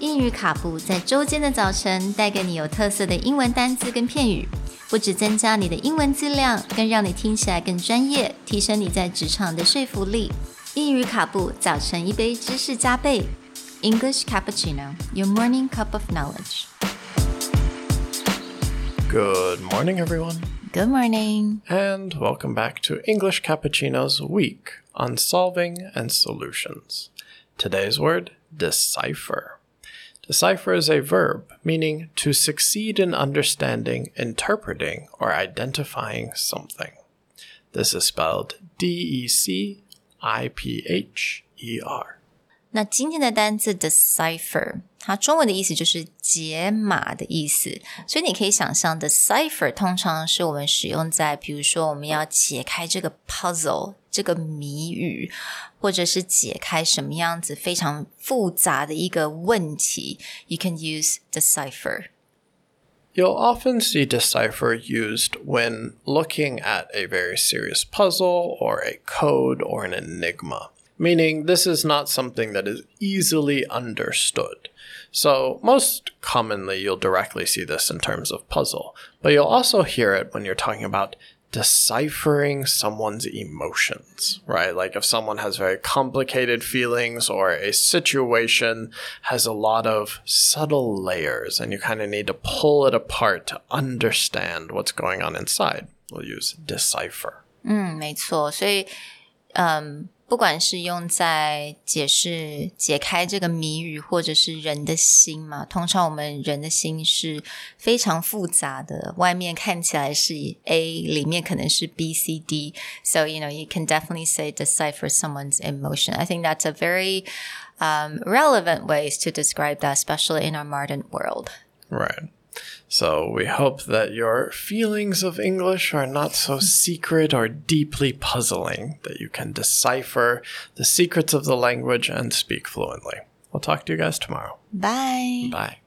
英语卡布在周间的早晨带给你有特色的英文单词跟片语，不只增加你的英文质量，更让你听起来更专业，提升你在职场的说服力。英语卡布早晨一杯知识加倍，English cappuccino, your morning cup of knowledge. Good morning, everyone, Good morning. and welcome back to English Cappuccino's week on solving and solutions. Today's word decipher. Decipher is a verb meaning to succeed in understanding, interpreting, or identifying something. This is spelled D E C I P H E R. 那今天的单字 decipher，它中文的意思就是解码的意思，所以你可以想象 decipher 通常是我们使用在，比如说我们要解开这个 puzzle 这个谜语，或者是解开什么样子非常复杂的一个问题，you can use decipher。 You'll often see decipher used when looking at a very serious puzzle or a code or an enigma, meaning this is not something that is easily understood. So, most commonly, you'll directly see this in terms of puzzle, but you'll also hear it when you're talking about deciphering someone's emotions, right? Like if someone has very complicated feelings or a situation has a lot of subtle layers and you kind of need to pull it apart to understand what's going on inside, we'll use decipher. 嗯，没错，所以， 嗯，不管是用在解释、解开这个谜语，或者是人的心嘛，通常我们人的心是非常复杂的，外面看起来是 A，里面可能是 B、C、D。So you know you can definitely say decipher someone's emotion. I think that's a very um, relevant ways to describe that, especially in our modern world. Right. So we hope that your feelings of English are not so secret or deeply puzzling that you can decipher the secrets of the language and speak fluently. We'll talk to you guys tomorrow. Bye. Bye.